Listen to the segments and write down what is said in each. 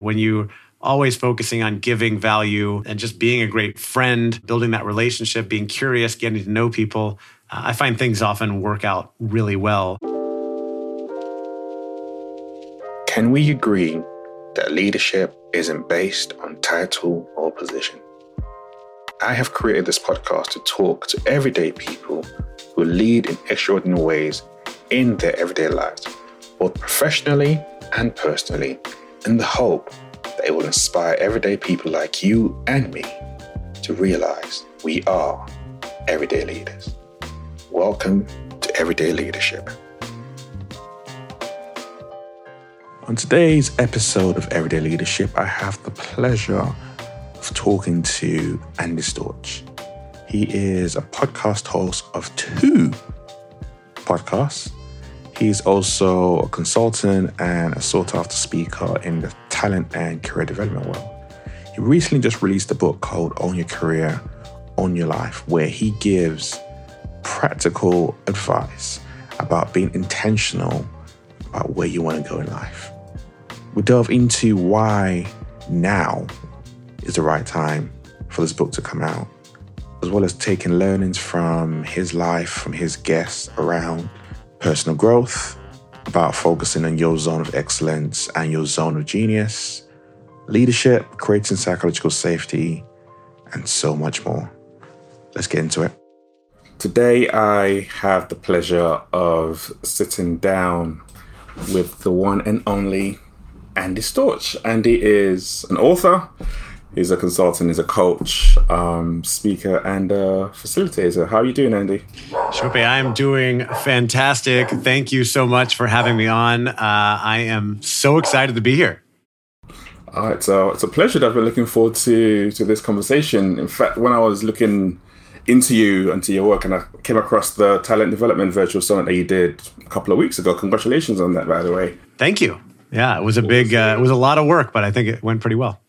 When you always focusing on giving value and just being a great friend, building that relationship, being curious, getting to know people, uh, I find things often work out really well. Can we agree that leadership isn't based on title or position? I have created this podcast to talk to everyday people who lead in extraordinary ways in their everyday lives, both professionally and personally, in the hope that it will inspire everyday people like you and me to realize we are everyday leaders. Welcome to Everyday Leadership. On today's episode of Everyday Leadership, I have the pleasure of talking to Andy Storch. He is a podcast host of two podcasts. He's also a consultant and a sought after speaker in the talent and career development world. He recently just released a book called Own Your Career, Own Your Life, where he gives practical advice about being intentional about where you want to go in life. We delve into why now is the right time for this book to come out, as well as taking learnings from his life, from his guests around personal growth, about focusing on your zone of excellence and your zone of genius, leadership, creating psychological safety, and so much more. Let's get into it. Today, I have the pleasure of sitting down with the one and only Andy Storch. Andy is an author, he's a consultant, he's a coach, um, speaker, and a facilitator. How are you doing, Andy? Shope, I am doing fantastic. Thank you so much for having me on. Uh, I am so excited to be here. All right, so it's a pleasure. I've been looking forward to to this conversation. In fact, when I was looking into you and to your work, and I came across the talent development virtual summit that you did a couple of weeks ago. Congratulations on that, by the way. Thank you. Yeah, it was a big, uh, it was a lot of work, but I think it went pretty well.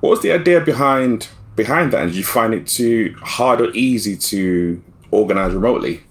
What was the idea behind behind that? And you find it too hard or easy to organize remotely?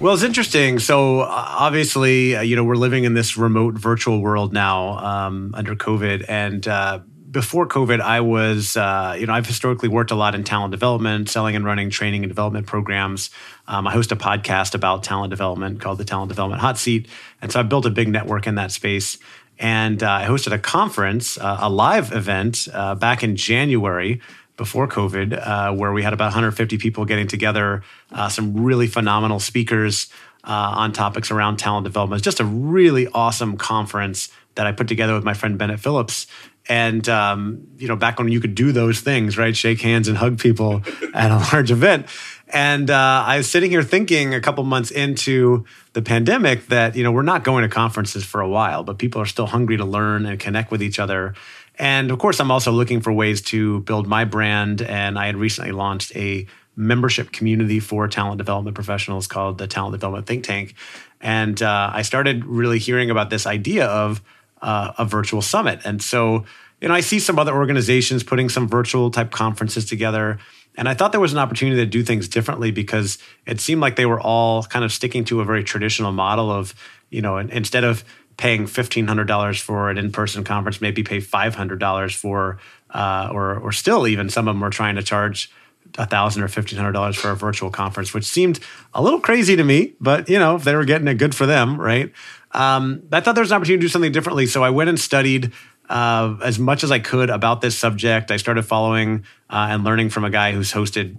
Well, it's interesting. So obviously, uh, you know, we're living in this remote virtual world now um, under COVID, and uh, before COVID, I was, uh, you know, I've historically worked a lot in talent development, selling and running training and development programs. Um, I host a podcast about talent development called the Talent Development Hot Seat, and so I built a big network in that space. And uh, I hosted a conference, uh, a live event uh, back in January before COVID, uh, where we had about 150 people getting together, uh, some really phenomenal speakers on topics around talent development. It's just a really awesome conference that I put together with my friend Bennett Phillips. And um, you know, back when you could do those things, right? Shake hands and hug people at a large event. And uh, I was sitting here thinking a couple months into the pandemic that you know we're not going to conferences for a while, but people are still hungry to learn and connect with each other. And of course, I'm also looking for ways to build my brand. And I had recently launched a membership community for talent development professionals called the Talent Development Think Tank. And uh, I started really hearing about this idea of uh, a virtual summit. And so, you know, I see some other organizations putting some virtual type conferences together. And I thought there was an opportunity to do things differently because it seemed like they were all kind of sticking to a very traditional model of, you know, instead of paying $1,500 for an in person conference, maybe pay $500 for, uh, or, or still even some of them were trying to charge a thousand or fifteen hundred dollars for a virtual conference, which seemed a little crazy to me. But you know, if they were getting it, good for them, right? Um, I thought there was an opportunity to do something differently, so I went and studied uh, as much as I could about this subject. I started following uh, and learning from a guy who's hosted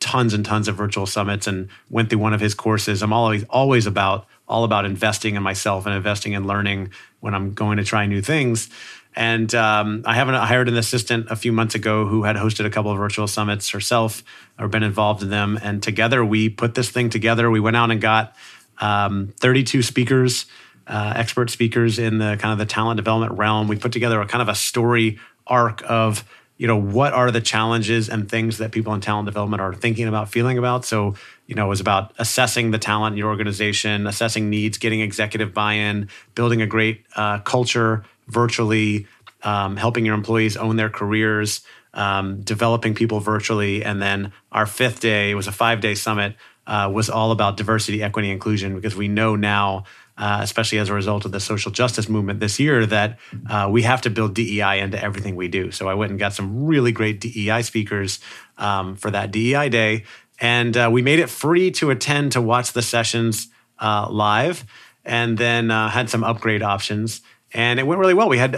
tons and tons of virtual summits and went through one of his courses. I'm always always about all about investing in myself and investing in learning when I'm going to try new things. And um, I haven't hired an assistant a few months ago who had hosted a couple of virtual summits herself or been involved in them. And together we put this thing together. We went out and got um, 32 speakers uh, expert speakers in the kind of the talent development realm. We put together a kind of a story arc of you know what are the challenges and things that people in talent development are thinking about feeling about so you know it was about assessing the talent in your organization assessing needs getting executive buy-in building a great uh, culture virtually um, helping your employees own their careers um, developing people virtually and then our fifth day was a five day summit uh, was all about diversity, equity, inclusion, because we know now, uh, especially as a result of the social justice movement this year, that uh, we have to build DEI into everything we do. So I went and got some really great DEI speakers um, for that DEI day, and uh, we made it free to attend to watch the sessions uh, live, and then uh, had some upgrade options, and it went really well. We had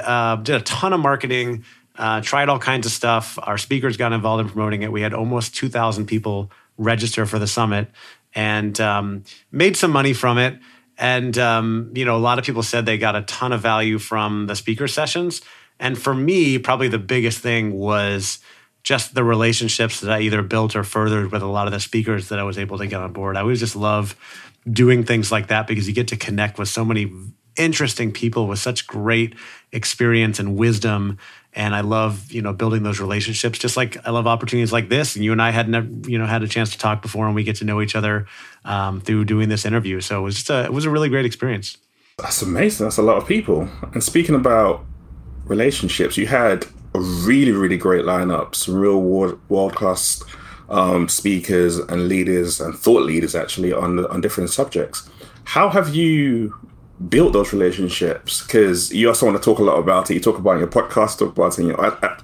did a ton of marketing. tried all kinds of stuff. Our speakers got involved in promoting it. We had almost 2,000 people register for the summit and um, made some money from it. And um, you know, a lot of people said they got a ton of value from the speaker sessions. And for me, probably the biggest thing was just the relationships that I either built or furthered with a lot of the speakers that I was able to get on board. I always just love doing things like that because you get to connect with so many interesting people with such great experience and wisdom and I love you know building those relationships. Just like I love opportunities like this, and you and I had never you know had a chance to talk before, and we get to know each other um, through doing this interview. So it was just a it was a really great experience. That's amazing. That's a lot of people. And speaking about relationships, you had a really really great lineup, some real world world class um, speakers and leaders and thought leaders actually on on different subjects. How have you built those relationships because you also want to talk a lot about it. You talk about in your podcast, talk about in your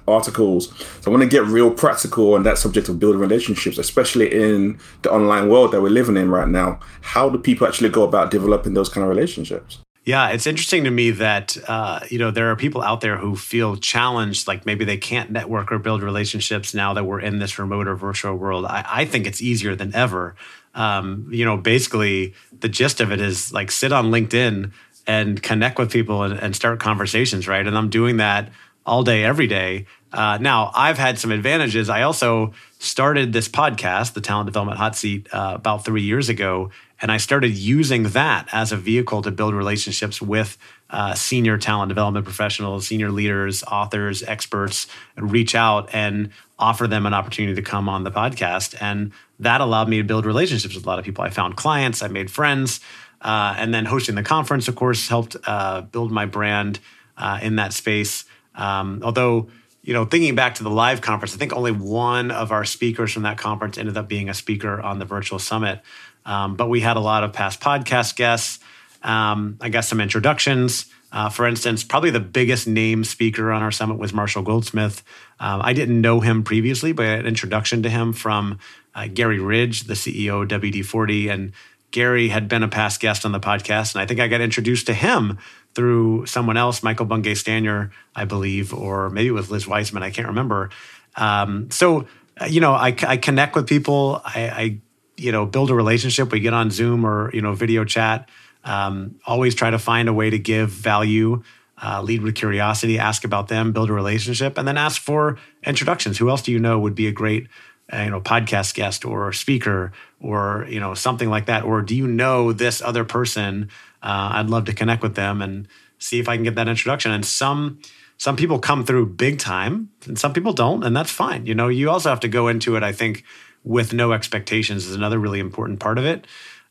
articles. So I want to get real practical on that subject of building relationships, especially in the online world that we're living in right now. How do people actually go about developing those kind of relationships? Yeah, it's interesting to me that uh, you know there are people out there who feel challenged, like maybe they can't network or build relationships now that we're in this remote or virtual world. I, I think it's easier than ever um, you know, basically the gist of it is like sit on LinkedIn and connect with people and, and start conversations, right? And I'm doing that all day, every day. Uh, now, I've had some advantages. I also started this podcast, the Talent Development Hot Seat, uh, about three years ago. And I started using that as a vehicle to build relationships with uh, senior talent development professionals, senior leaders, authors, experts, and reach out and offer them an opportunity to come on the podcast. And that allowed me to build relationships with a lot of people. I found clients, I made friends, uh, and then hosting the conference, of course, helped uh, build my brand uh, in that space. Um, although, you know, thinking back to the live conference, I think only one of our speakers from that conference ended up being a speaker on the virtual summit. Um, but we had a lot of past podcast guests. Um, I got some introductions. Uh, for instance, probably the biggest name speaker on our summit was Marshall Goldsmith. Um, I didn't know him previously, but an introduction to him from uh, Gary Ridge, the CEO of WD 40. And Gary had been a past guest on the podcast. And I think I got introduced to him through someone else, Michael Bungay Stanier, I believe, or maybe it was Liz Wiseman. I can't remember. Um, so, uh, you know, I, I, connect with people. I, I, you know, build a relationship. We get on Zoom or, you know, video chat. Um, always try to find a way to give value, uh, lead with curiosity, ask about them, build a relationship, and then ask for introductions. Who else do you know would be a great uh, you know podcast guest or speaker or you know something like that? Or do you know this other person? Uh, i'd love to connect with them and see if i can get that introduction. And some some people come through big time and some people don't and that's fine. You know you also have to go into it i think with no expectations is another really important part of it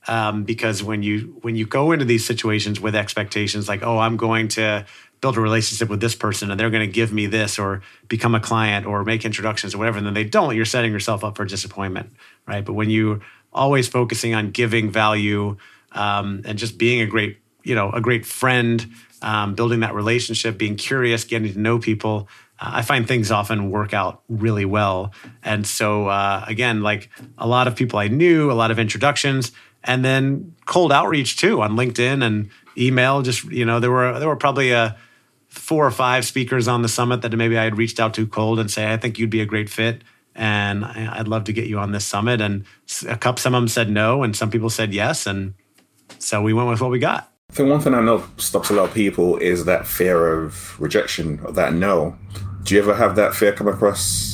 um, because when you when you go into these situations with expectations like oh i'm going to build a relationship with this person and they're going to give me this or become a client or make introductions or whatever and then they don't you're setting yourself up for disappointment right? But when you always focusing on giving value um, and just being a great you know a great friend um, building that relationship being curious getting to know people uh, i find things often work out really well. And so uh, again like a lot of people i knew a lot of introductions and then cold outreach too on LinkedIn and email. Just you know, there were there were probably a four or five speakers on the summit that maybe I had reached out to cold and say I think you'd be a great fit and I'd love to get you on this summit. And a couple, some of them said no, and some people said yes, and so we went with what we got. I think one thing I know stops a lot of people is that fear of rejection, or that no. Do you ever have that fear come across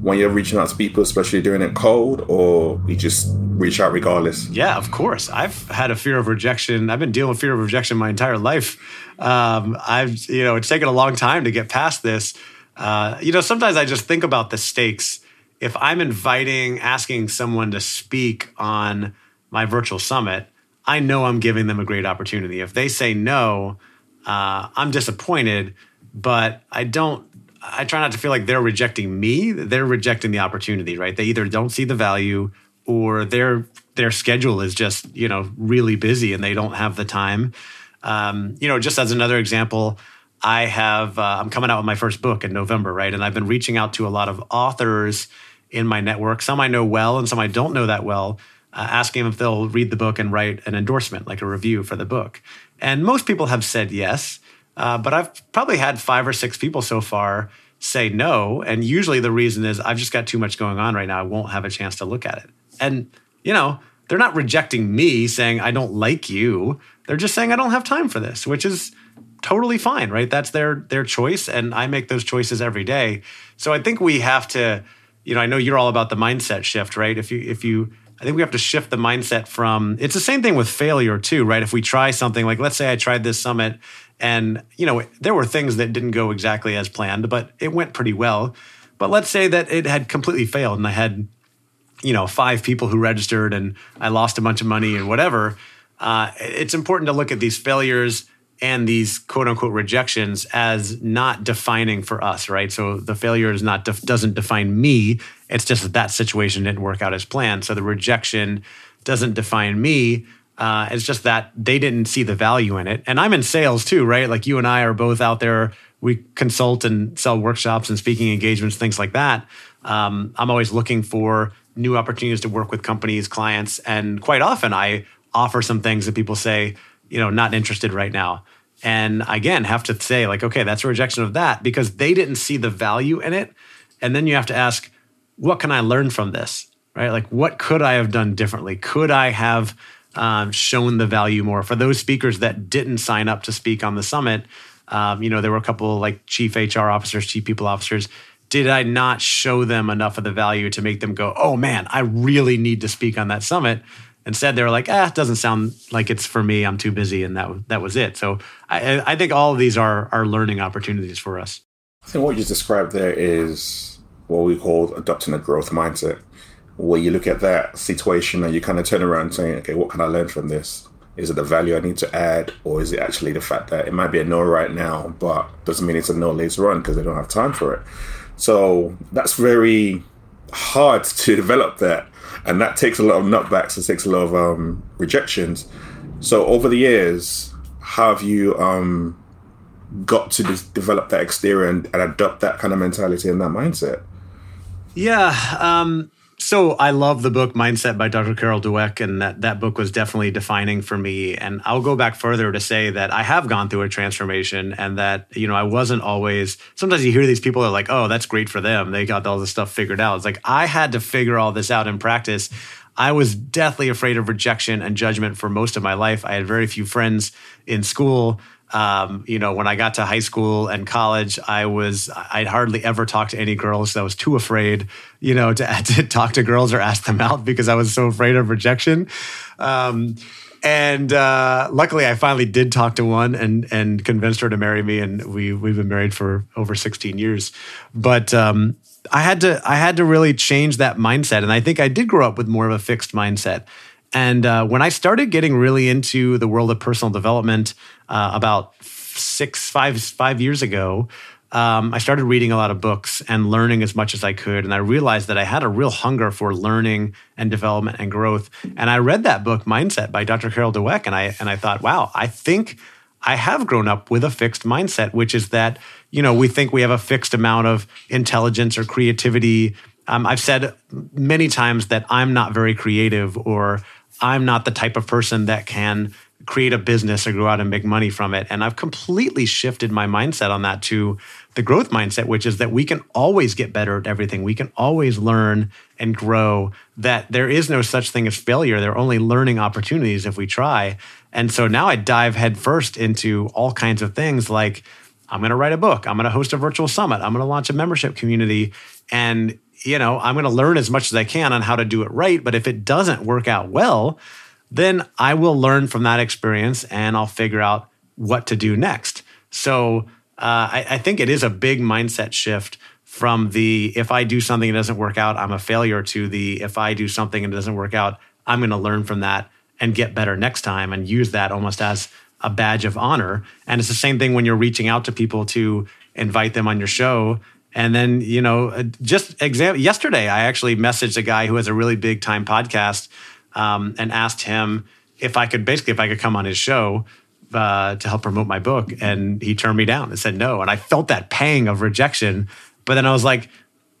when you're reaching out to people, especially doing it cold, or you just reach out regardless? Yeah, of course. I've had a fear of rejection. I've been dealing with fear of rejection my entire life. Um, I've, you know, it's taken a long time to get past this. Uh, you know, sometimes I just think about the stakes. If I'm inviting, asking someone to speak on my virtual summit, I know I'm giving them a great opportunity. If they say no, uh, I'm disappointed, but I don't I try not to feel like they're rejecting me. They're rejecting the opportunity, right? They either don't see the value or they're their schedule is just you know really busy and they don't have the time. Um, you know, just as another example, I have uh, I'm coming out with my first book in November, right? And I've been reaching out to a lot of authors in my network. Some I know well, and some I don't know that well. Uh, asking them if they'll read the book and write an endorsement, like a review for the book. And most people have said yes, uh, but I've probably had five or six people so far say no. And usually the reason is I've just got too much going on right now. I won't have a chance to look at it. And, you know, they're not rejecting me saying I don't like you. They're just saying I don't have time for this, which is totally fine, right? That's their their choice and I make those choices every day. So I think we have to, you know, I know you're all about the mindset shift, right? If you if you I think we have to shift the mindset from it's the same thing with failure too, right? If we try something like let's say I tried this summit and you know there were things that didn't go exactly as planned, but it went pretty well. But let's say that it had completely failed and I had you know five people who registered and I lost a bunch of money and whatever. Uh, it's important to look at these failures and these quote unquote rejections as not defining for us, right? So the failure is not def- doesn't define me. It's just that that situation didn't work out as planned. So the rejection doesn't define me. Uh, it's just that they didn't see the value in it. And I'm in sales too, right? Like you and I are both out there. We consult and sell workshops and speaking engagements, things like that. Um, I'm always looking for new opportunities to work with companies, clients, and quite often I offer some things that people say, you know, not interested right now. And again, have to say, like, okay, that's a rejection of that because they didn't see the value in it. And then you have to ask, what can I learn from this? Right? Like, what could I have done differently? Could I have um, shown the value more for those speakers that didn't sign up to speak on the summit? Um, you know, there were a couple like chief HR officers, chief people officers. Did I not show them enough of the value to make them go, oh man, I really need to speak on that summit? Instead, they were like, "Ah, it doesn't sound like it's for me. I'm too busy," and that that was it. So I, I think all of these are are learning opportunities for us. I think what you described there is what we call adopting a growth mindset, where you look at that situation and you kind of turn around saying, "Okay, what can I learn from this? Is it the value I need to add, or is it actually the fact that it might be a no right now, but doesn't mean it's a no later on because they don't have time for it?" So that's very hard to develop that and that takes a lot of nutbacks. It takes a lot of um, rejections. So over the years, have you um, got to develop that exterior and, and, adopt that kind of mentality and that mindset? Yeah. Um, so I love the book Mindset by Dr. Carol Dweck, and that that book was definitely defining for me. And I'll go back further to say that I have gone through a transformation, and that you know I wasn't always. Sometimes you hear these people are like, "Oh, that's great for them; they got all this stuff figured out." It's like I had to figure all this out in practice. I was deathly afraid of rejection and judgment for most of my life. I had very few friends in school um, you know, when I got to high school and college, I was I'd hardly ever talk to any girls. I was too afraid, you know, to, to talk to girls or ask them out because I was so afraid of rejection. Um, and uh, luckily, I finally did talk to one and and convinced her to marry me, and we we've been married for over 16 years. But um, I had to I had to really change that mindset, and I think I did grow up with more of a fixed mindset. And uh, when I started getting really into the world of personal development uh, about six, five, five years ago, um, I started reading a lot of books and learning as much as I could. And I realized that I had a real hunger for learning and development and growth. And I read that book, Mindset by Dr. Carol Dweck, and I and I thought, wow, I think I have grown up with a fixed mindset, which is that you know we think we have a fixed amount of intelligence or creativity. Um, I've said many times that I'm not very creative or I'm not the type of person that can create a business or go out and make money from it. And I've completely shifted my mindset on that to the growth mindset, which is that we can always get better at everything. We can always learn and grow, that there is no such thing as failure. There are only learning opportunities if we try. And so now I dive headfirst into all kinds of things like I'm going to write a book, I'm going to host a virtual summit, I'm going to launch a membership community. And you know, I'm going to learn as much as I can on how to do it right. But if it doesn't work out well, then I will learn from that experience and I'll figure out what to do next. So uh, I, I think it is a big mindset shift from the if I do something that doesn't work out, I'm a failure to the if I do something and it doesn't work out, I'm going to learn from that and get better next time and use that almost as a badge of honor. And it's the same thing when you're reaching out to people to invite them on your show and then, you know, uh, just example, yesterday, I actually messaged a guy who has a really big time podcast um, and asked him if I could basically if I could come on his show uh, to help promote my book, and he turned me down and said no. And I felt that pang of rejection, but then I was like,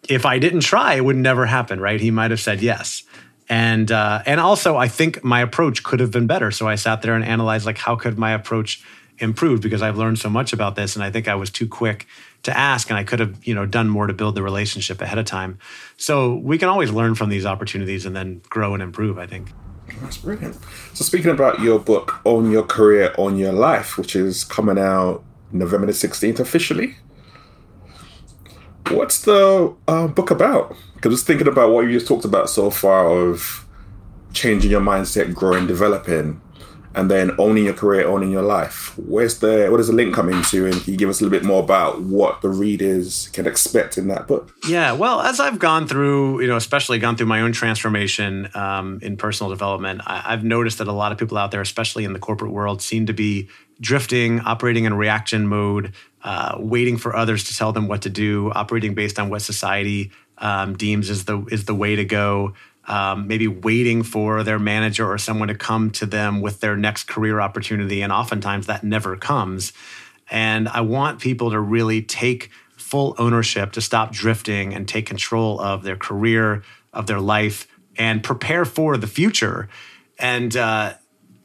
if I didn't try, it would never happen, right? He might have said yes. And uh, and also, I think my approach could have been better. So I sat there and analyzed like how could my approach improve because I've learned so much about this, and I think I was too quick to ask, and I could have you know done more to build the relationship ahead of time. So we can always learn from these opportunities and then grow and improve. I think. That's brilliant. So speaking about your book, Own Your Career, Own Your Life, which is coming out November the 16th officially. What's the uh, book about? Because was thinking about what you just talked about so far of changing your mindset, growing, developing and then owning your career, owning your life. Where's the what does the link come into? And can you give us a little bit more about what the readers can expect in that book? Yeah, well, as I've gone through, you know, especially gone through my own transformation um, in personal development, I, I've noticed that a lot of people out there, especially in the corporate world, seem to be drifting, operating in reaction mode, uh, waiting for others to tell them what to do, operating based on what society um, deems is the is the way to go um, maybe waiting for their manager or someone to come to them with their next career opportunity. And oftentimes that never comes. And I want people to really take full ownership, to stop drifting and take control of their career, of their life, and prepare for the future. And uh,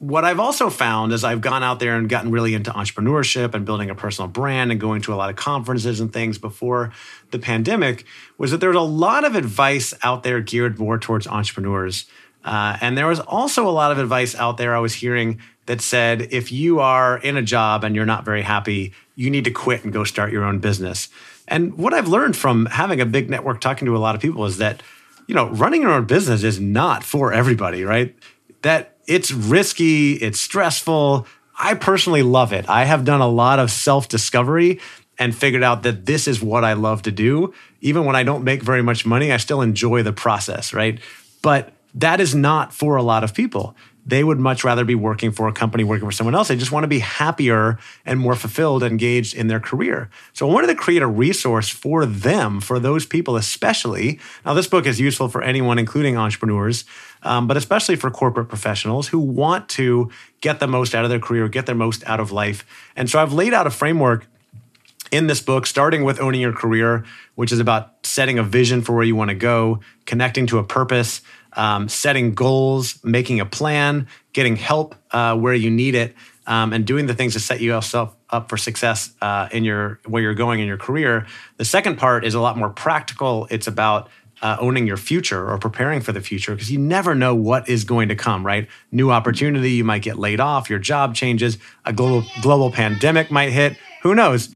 what I've also found as I've gone out there and gotten really into entrepreneurship and building a personal brand and going to a lot of conferences and things before the pandemic was that there was a lot of advice out there geared more towards entrepreneurs. Uh, and there was also a lot of advice out there I was hearing that said if you are in a job and you're not very happy, you need to quit and go start your own business. And what I've learned from having a big network talking to a lot of people is that you know running your own business is not for everybody right that it's risky, it's stressful. I personally love it. I have done a lot of self discovery and figured out that this is what I love to do. Even when I don't make very much money, I still enjoy the process, right? But that is not for a lot of people they would much rather be working for a company, working for someone else. They just want to be happier and more fulfilled, engaged in their career. So I wanted to create a resource for them, for those people especially. Now, this book is useful for anyone, including entrepreneurs, um, but especially for corporate professionals who want to get the most out of their career, get their most out of life. And so I've laid out a framework in this book, starting with owning your career, which is about setting a vision for where you want to go, connecting to a purpose um, setting goals, making a plan, getting help uh, where you need it, um, and doing the things to set yourself up for success uh, in your where you're going in your career. The second part is a lot more practical. It's about uh, owning your future or preparing for the future because you never know what is going to come. Right, new opportunity, you might get laid off, your job changes, a global global pandemic might hit. Who knows?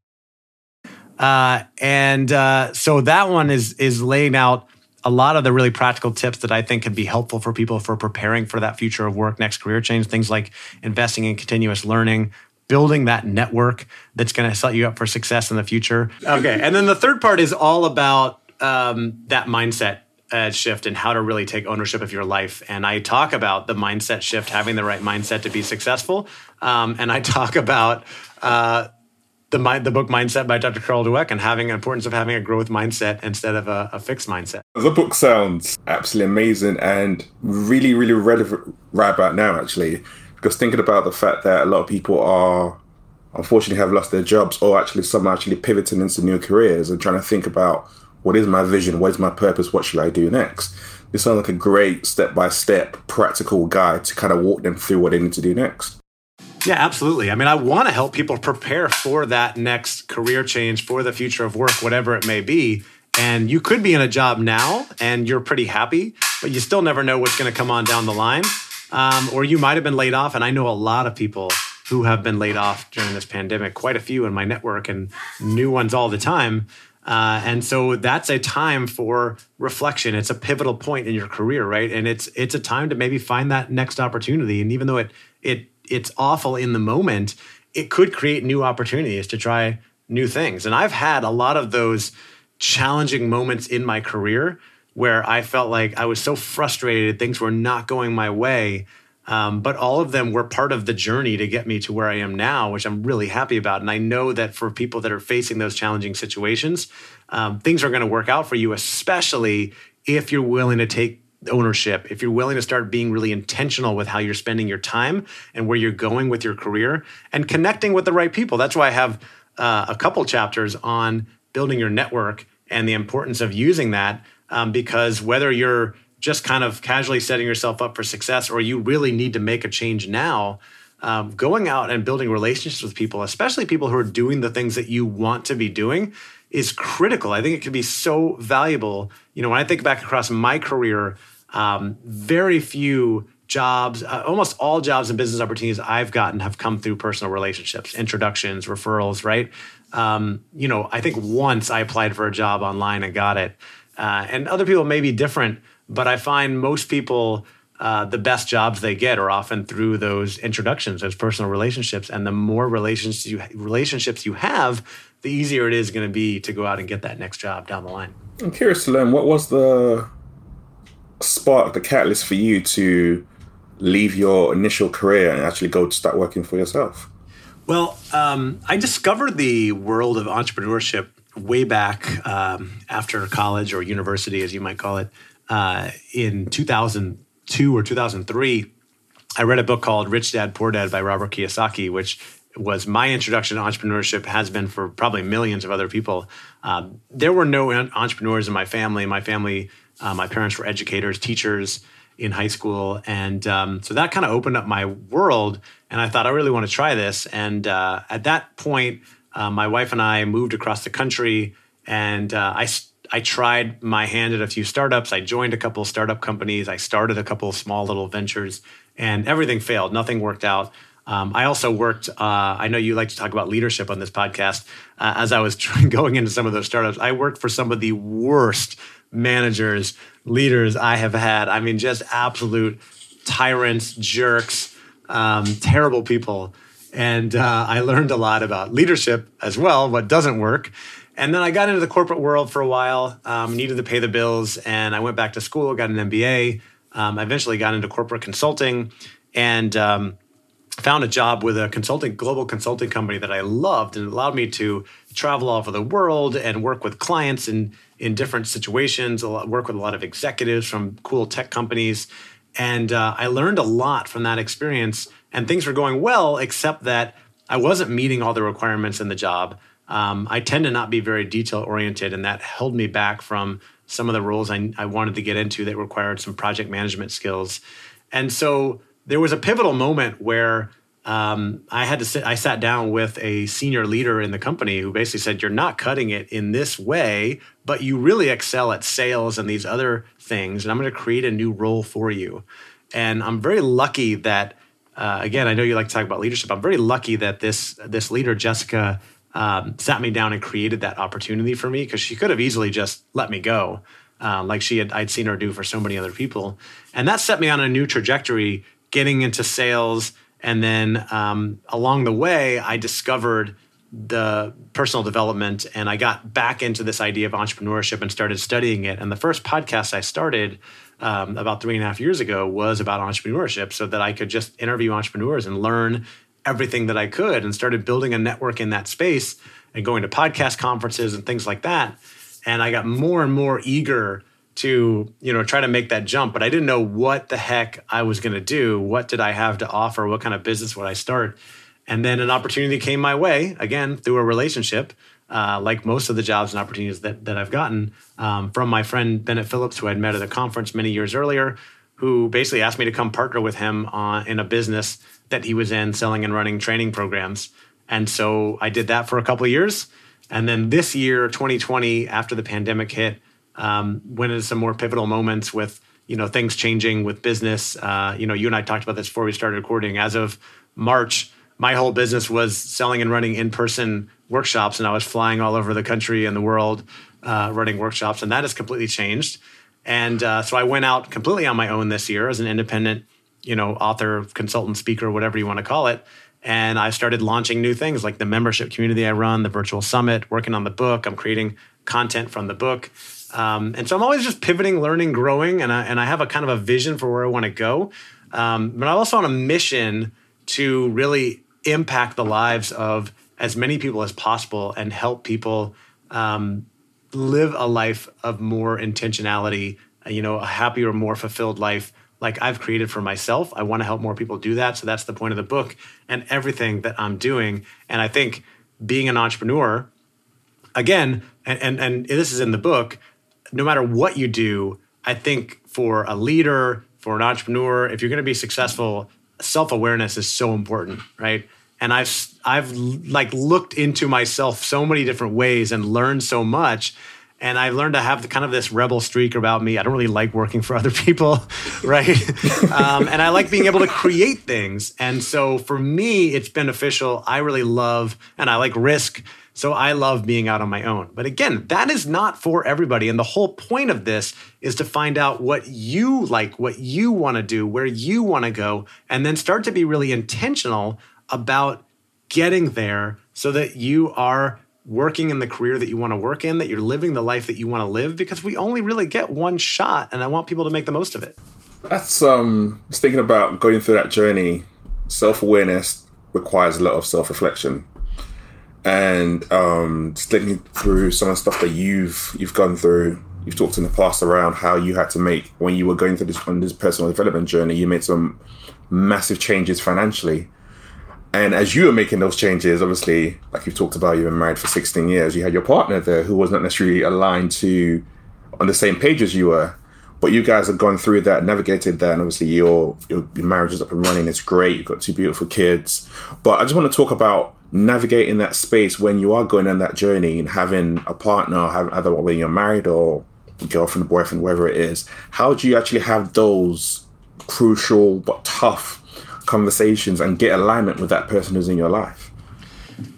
Uh, and uh, so that one is is laying out a lot of the really practical tips that I think can be helpful for people for preparing for that future of work, next career change, things like investing in continuous learning, building that network that's going to set you up for success in the future. Okay. And then the third part is all about um, that mindset uh, shift and how to really take ownership of your life. And I talk about the mindset shift, having the right mindset to be successful. Um, and I talk about uh, the mind, the book Mindset by Dr. Carol Dweck and having the importance of having a growth mindset instead of a, a, fixed mindset. The book sounds absolutely amazing and really, really relevant right about now, actually, because thinking about the fact that a lot of people are unfortunately have lost their jobs or actually some are actually pivoting into new careers and trying to think about what is my vision, what is my purpose, what should I do next? This sounds like a great step by step practical guide to kind of walk them through what they need to do next. Yeah, absolutely. I mean, I want to help people prepare for that next career change, for the future of work, whatever it may be. And you could be in a job now and you're pretty happy, but you still never know what's going to come on down the line. Um, or you might have been laid off. And I know a lot of people who have been laid off during this pandemic, quite a few in my network and new ones all the time. Uh, and so that's a time for reflection. It's a pivotal point in your career, right? And it's it's a time to maybe find that next opportunity. And even though it it it's awful in the moment, it could create new opportunities to try new things. And I've had a lot of those challenging moments in my career where I felt like I was so frustrated, things were not going my way. Um, but all of them were part of the journey to get me to where I am now, which I'm really happy about. And I know that for people that are facing those challenging situations, um, things are going to work out for you, especially if you're willing to take ownership, if you're willing to start being really intentional with how you're spending your time and where you're going with your career and connecting with the right people. That's why I have uh, a couple chapters on building your network and the importance of using that. Um, because whether you're just kind of casually setting yourself up for success or you really need to make a change now, um, going out and building relationships with people, especially people who are doing the things that you want to be doing, is critical. I think it can be so valuable. You know, when I think back across my career, um, very few jobs, uh, almost all jobs and business opportunities I've gotten have come through personal relationships, introductions, referrals, right? Um, you know, I think once I applied for a job online and got it. Uh, and other people may be different, but I find most people, uh, the best jobs they get are often through those introductions, those personal relationships. And the more relationships you, relationships you have, the easier it is going to be to go out and get that next job down the line. I'm curious to learn what was the spark, the catalyst for you to leave your initial career and actually go to start working for yourself? Well, um, I discovered the world of entrepreneurship way back um, after college or university, as you might call it, uh, in 2002 or 2003. I read a book called Rich Dad Poor Dad by Robert Kiyosaki, which was my introduction to entrepreneurship, has been for probably millions of other people. Um, there were no entrepreneurs in my family. My family, uh, my parents were educators, teachers in high school. And um, so that kind of opened up my world. And I thought, I really want to try this. And uh, at that point, uh, my wife and I moved across the country and uh, I, I tried my hand at a few startups. I joined a couple startup companies. I started a couple small little ventures and everything failed. Nothing worked out. Um, I also worked, uh, I know you like to talk about leadership on this podcast. Uh, as I was going into some of those startups, I worked for some of the worst managers, leaders I have had. I mean, just absolute tyrants, jerks, um, terrible people. And uh, I learned a lot about leadership as well, what doesn't work. And then I got into the corporate world for a while, um, needed to pay the bills, and I went back to school, got an MBA. Um, I eventually got into corporate consulting and um, found a job with a consulting global consulting company that I loved and allowed me to travel all over the world and work with clients in in different situations. Lot, work with a lot of executives from cool tech companies, and uh, I learned a lot from that experience. And things were going well, except that I wasn't meeting all the requirements in the job. Um, I tend to not be very detail oriented, and that held me back from some of the roles I, I wanted to get into that required some project management skills. And so there was a pivotal moment where um, I had to sit, I sat down with a senior leader in the company who basically said, You're not cutting it in this way, but you really excel at sales and these other things. And I'm going to create a new role for you. And I'm very lucky that, uh, again, I know you like to talk about leadership. I'm very lucky that this, this leader, Jessica, um, sat me down and created that opportunity for me because she could have easily just let me go. Uh, like she had, I'd seen her do for so many other people. And that set me on a new trajectory, getting into sales, and then um, along the way, I discovered the personal development and I got back into this idea of entrepreneurship and started studying it. And the first podcast I started um, about three and a half years ago was about entrepreneurship so that I could just interview entrepreneurs and learn everything that I could and started building a network in that space and going to podcast conferences and things like that. And I got more and more eager to you know try to make that jump but i didn't know what the heck i was going to do what did i have to offer what kind of business would i start? And then an opportunity came my way again through a relationship uh, like most of the jobs and opportunities that, that i've gotten um, from my friend bennett phillips who i'd met at a conference many years earlier who basically asked me to come partner with him on, in a business that he was in selling and running training programs. And so i did that for a couple of years. And then this year 2020 after the pandemic hit um, went into some more pivotal moments with you know things changing with business. Uh, you know, you and I talked about this before we started recording. As of March, my whole business was selling and running in-person workshops, and I was flying all over the country and the world uh, running workshops, and that has completely changed. And uh, so I went out completely on my own this year as an independent, you know, author, consultant, speaker, whatever you want to call it. And I started launching new things like the membership community I run, the virtual summit, working on the book. I'm creating content from the book. Um, and so I'm always just pivoting, learning, growing, and I, and I have a kind of a vision for where I want to go. Um, but I'm also on a mission to really impact the lives of as many people as possible and help people um, live a life of more intentionality you know, a happier, more fulfilled life like I've created for myself. I want to help more people do that. So that's the point of the book and everything that I'm doing. And I think being an entrepreneur, again, and, and, and this is in the book, no matter what you do, I think for a leader, for an entrepreneur, if you're going to be successful, self-awareness is so important, right? And I've I've like looked into myself so many different ways and learned so much and I've learned to have the, kind of this rebel streak about me. I don't really like working for other people, right? um, and I like being able to create things. And so for me, it's beneficial. I really love, and I like risk. So I love being out on my own. But again, that is not for everybody. And the whole point of this is to find out what you like, what you want to do, where you want to go, and then start to be really intentional about getting there so that you are working in the career that you want to work in, that you're living the life that you want to live, because we only really get one shot, and I want people to make the most of it. That's um, thinking about going through that journey. Self awareness requires a lot of self reflection, and um, just thinking through some of the stuff that you've you've gone through. You've talked in the past around how you had to make when you were going through this on this personal development journey. You made some massive changes financially and as you were making those changes, obviously, like you've talked about, you've been married for 16 years, you had your partner there who was not necessarily aligned to on the same page as you were. But you guys have gone through that, navigated that, and obviously your, your, your marriage is up and running. It's great. You've got two beautiful kids. But I just want to talk about navigating that space when you are going on that journey and having a partner, having either when you're married or girlfriend, boyfriend, whatever it is. How do you actually have those crucial but tough conversations and get alignment with that person who's in your life?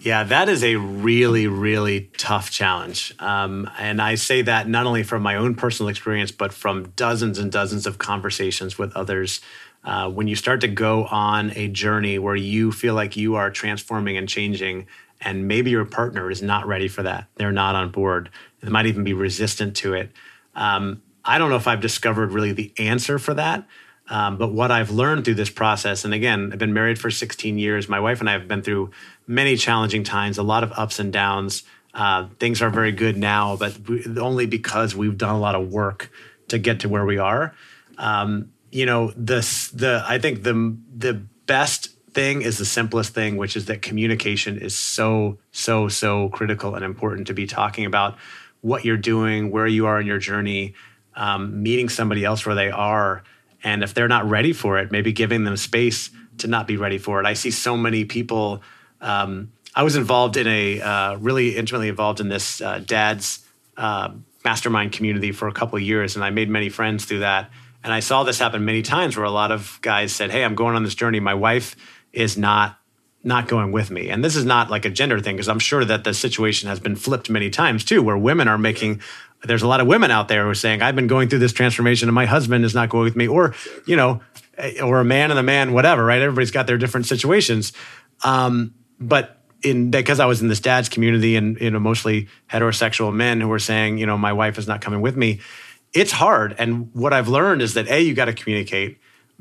Yeah, that is a really, really tough challenge. Um, and I say that not only from my own personal experience, but from dozens and dozens of conversations with others. Uh, when you start to go on a journey where you feel like you are transforming and changing, and maybe your partner is not ready for that, they're not on board, they might even be resistant to it. Um, I don't know if I've discovered really the answer for that. Um, but what I've learned through this process, and again, I've been married for 16 years. My wife and I have been through many challenging times, a lot of ups and downs. Uh, things are very good now, but we, only because we've done a lot of work to get to where we are. Um, you know, this the I think the the best thing is the simplest thing, which is that communication is so so so critical and important to be talking about what you're doing, where you are in your journey, um, meeting somebody else where they are and if they're not ready for it, maybe giving them space to not be ready for it. I see so many people. Um, I was involved in a uh, really intimately involved in this uh, dad's uh, mastermind community for a couple years, and I made many friends through that. And I saw this happen many times where a lot of guys said, "Hey, I'm going on this journey. My wife is not not going with me." And this is not like a gender thing because I'm sure that the situation has been flipped many times too, where women are making there's a lot of women out there who are saying, I've been going through this transformation and my husband is not going with me, or, you know, or a man and a man, whatever, right? Everybody's got their different situations. Um, but in because I was in this dad's community and, you know, mostly heterosexual men who were saying, you know, my wife is not coming with me, it's hard. And what I've learned is that A, you got to communicate.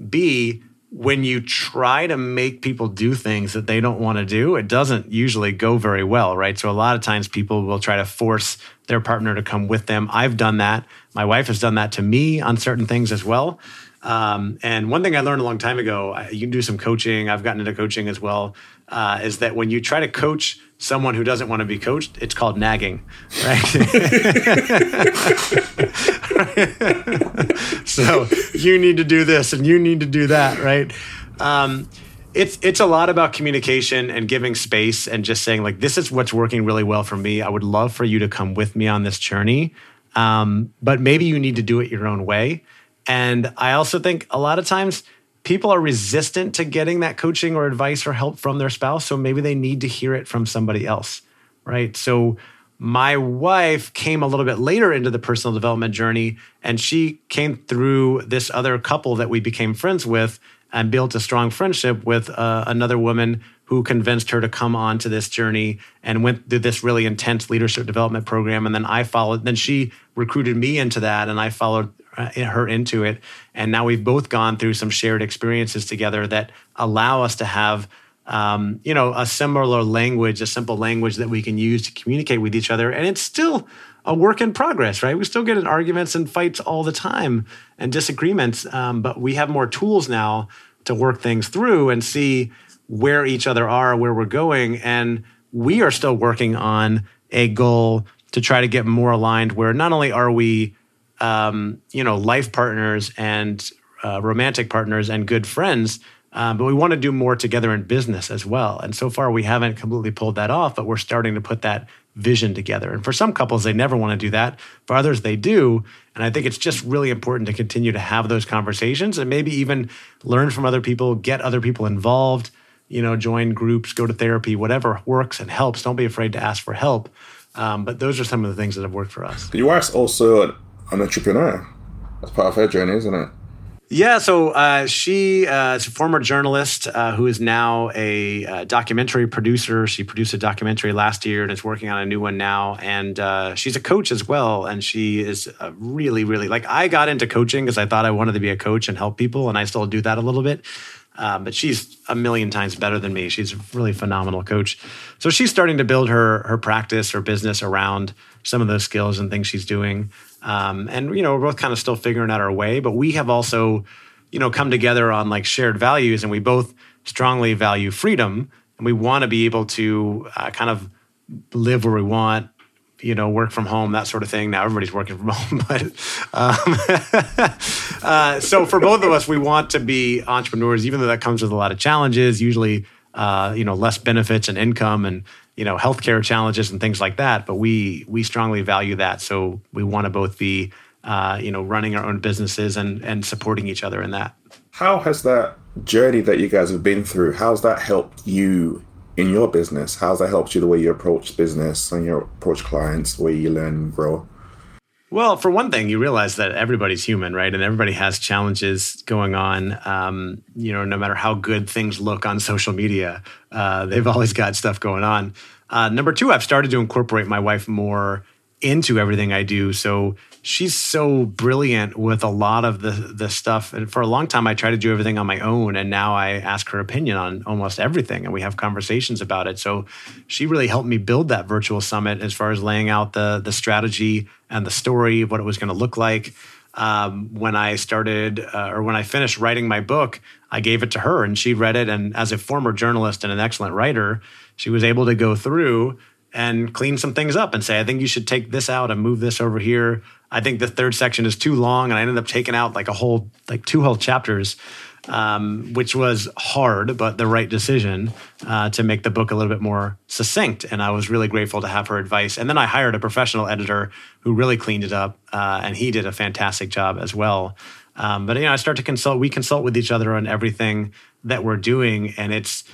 B, when you try to make people do things that they don't want to do, it doesn't usually go very well, right? So a lot of times people will try to force their partner to come with them. I've done that. My wife has done that to me on certain things as well. Um, and one thing I learned a long time ago, you can do some coaching. I've gotten into coaching as well. Uh, is that when you try to coach someone who doesn't want to be coached, it's called nagging, right? so you need to do this and you need to do that, right? Um, it's it's a lot about communication and giving space and just saying like this is what's working really well for me. I would love for you to come with me on this journey, um, but maybe you need to do it your own way. And I also think a lot of times people are resistant to getting that coaching or advice or help from their spouse, so maybe they need to hear it from somebody else, right? So my wife came a little bit later into the personal development journey and she came through this other couple that we became friends with and built a strong friendship with uh, another woman who convinced her to come on to this journey and went through this really intense leadership development program. And then I followed, then she recruited me into that and I followed uh, her into it. And now we've both gone through some shared experiences together that allow us to have. Um, you know, a similar language, a simple language that we can use to communicate with each other. And it's still a work in progress, right? We still get in arguments and fights all the time and disagreements, um, but we have more tools now to work things through and see where each other are, where we're going. And we are still working on a goal to try to get more aligned where not only are we, um, you know, life partners and uh, romantic partners and good friends, um, but we want to do more together in business as well. And so far, we haven't completely pulled that off, but we're starting to put that vision together. And for some couples, they never want to do that. For others, they do. And I think it's just really important to continue to have those conversations and maybe even learn from other people, get other people involved, you know, join groups, go to therapy, whatever works and helps. Don't be afraid to ask for help. Um, but those are some of the things that have worked for us. Your wife's also an entrepreneur. That's part of her journey, isn't it? Yeah, so uh, she uh, is a former journalist uh, who is now a uh, documentary producer. She produced a documentary last year and is working on a new one now. And uh, she's a coach as well. And she is really, really like I got into coaching because I thought I wanted to be a coach and help people, and I still do that a little bit. Uh, but she's a million times better than me. She's a really phenomenal coach. So she's starting to build her her practice, her business around some of those skills and things she's doing. Um, and you know, we're both kind of still figuring out our way, but we have also, you know, come together on like shared values, and we both strongly value freedom, and we want to be able to uh, kind of live where we want, you know, work from home, that sort of thing. Now everybody's working from home, but um, uh, so for both of us, we want to be entrepreneurs, even though that comes with a lot of challenges. Usually, uh, you know, less benefits and income, and you know, healthcare challenges and things like that. But we we strongly value that, so we want to both be, uh, you know, running our own businesses and and supporting each other in that. How has that journey that you guys have been through? How's that helped you in your business? How's that helped you the way you approach business and you approach clients, way you learn and grow? Well, for one thing, you realize that everybody's human, right? And everybody has challenges going on. Um, you know, no matter how good things look on social media, uh, they've always got stuff going on. Uh, number two, I've started to incorporate my wife more into everything I do. So she's so brilliant with a lot of the the stuff. And for a long time, I tried to do everything on my own, and now I ask her opinion on almost everything, and we have conversations about it. So she really helped me build that virtual summit as far as laying out the the strategy and the story what it was going to look like. Um, when I started uh, or when I finished writing my book, I gave it to her, and she read it. And as a former journalist and an excellent writer, she was able to go through and clean some things up and say, I think you should take this out and move this over here. I think the third section is too long, and I ended up taking out like a whole, like two whole chapters, um, which was hard, but the right decision uh, to make the book a little bit more succinct. And I was really grateful to have her advice. And then I hired a professional editor who really cleaned it up, uh, and he did a fantastic job as well. Um, but you know, I start to consult. We consult with each other on everything that we're doing, and it's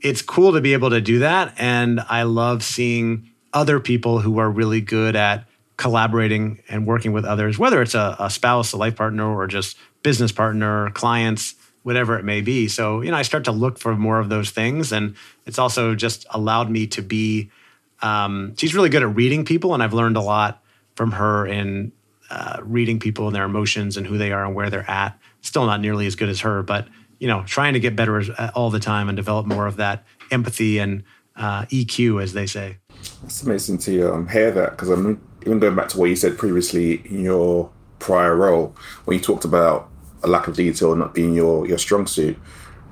it's cool to be able to do that. And I love seeing other people who are really good at collaborating and working with others, whether it's a, a spouse, a life partner, or just business partner, clients, whatever it may be. So, you know, I start to look for more of those things. And it's also just allowed me to be, um, she's really good at reading people. And I've learned a lot from her in uh, reading people and their emotions and who they are and where they're at. Still not nearly as good as her, but you know, trying to get better uh, all the time and develop more of that empathy and uh, EQ, as they say. It's amazing to um, hear that because I'm even going back to what you said previously in your prior role when you talked about a lack of detail not being your your strong suit.